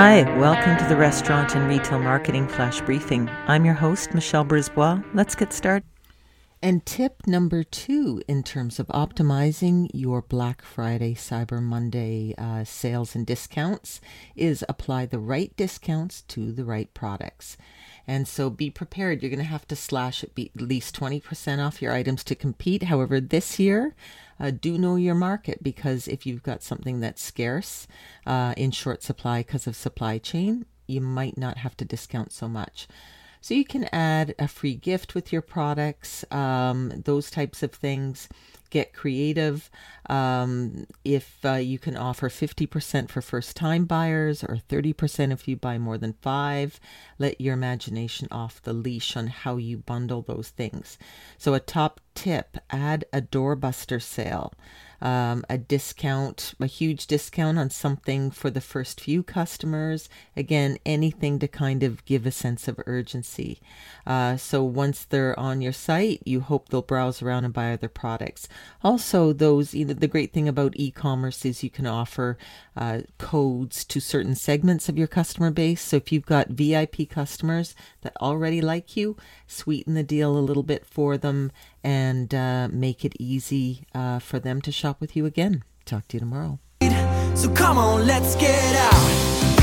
Hi, welcome to the Restaurant and Retail Marketing Flash Briefing. I'm your host, Michelle Brisbois. Let's get started. And tip number two in terms of optimizing your Black Friday, Cyber Monday uh, sales and discounts is apply the right discounts to the right products. And so be prepared. You're going to have to slash at least 20% off your items to compete. However, this year, uh, do know your market because if you've got something that's scarce uh, in short supply because of supply chain, you might not have to discount so much. So you can add a free gift with your products, um, those types of things get creative. Um, if uh, you can offer 50% for first time buyers or 30% if you buy more than five, let your imagination off the leash on how you bundle those things. So, a top tip add a doorbuster sale um, a discount, a huge discount on something for the first few customers. Again, anything to kind of give a sense of urgency. Uh, so once they're on your site, you hope they'll browse around and buy other products. Also, those, the great thing about e commerce is you can offer uh, codes to certain segments of your customer base. So if you've got VIP customers that already like you, sweeten the deal a little bit for them and uh, make it easy uh, for them to shop with you again. Talk to you tomorrow. So come on, let's get out.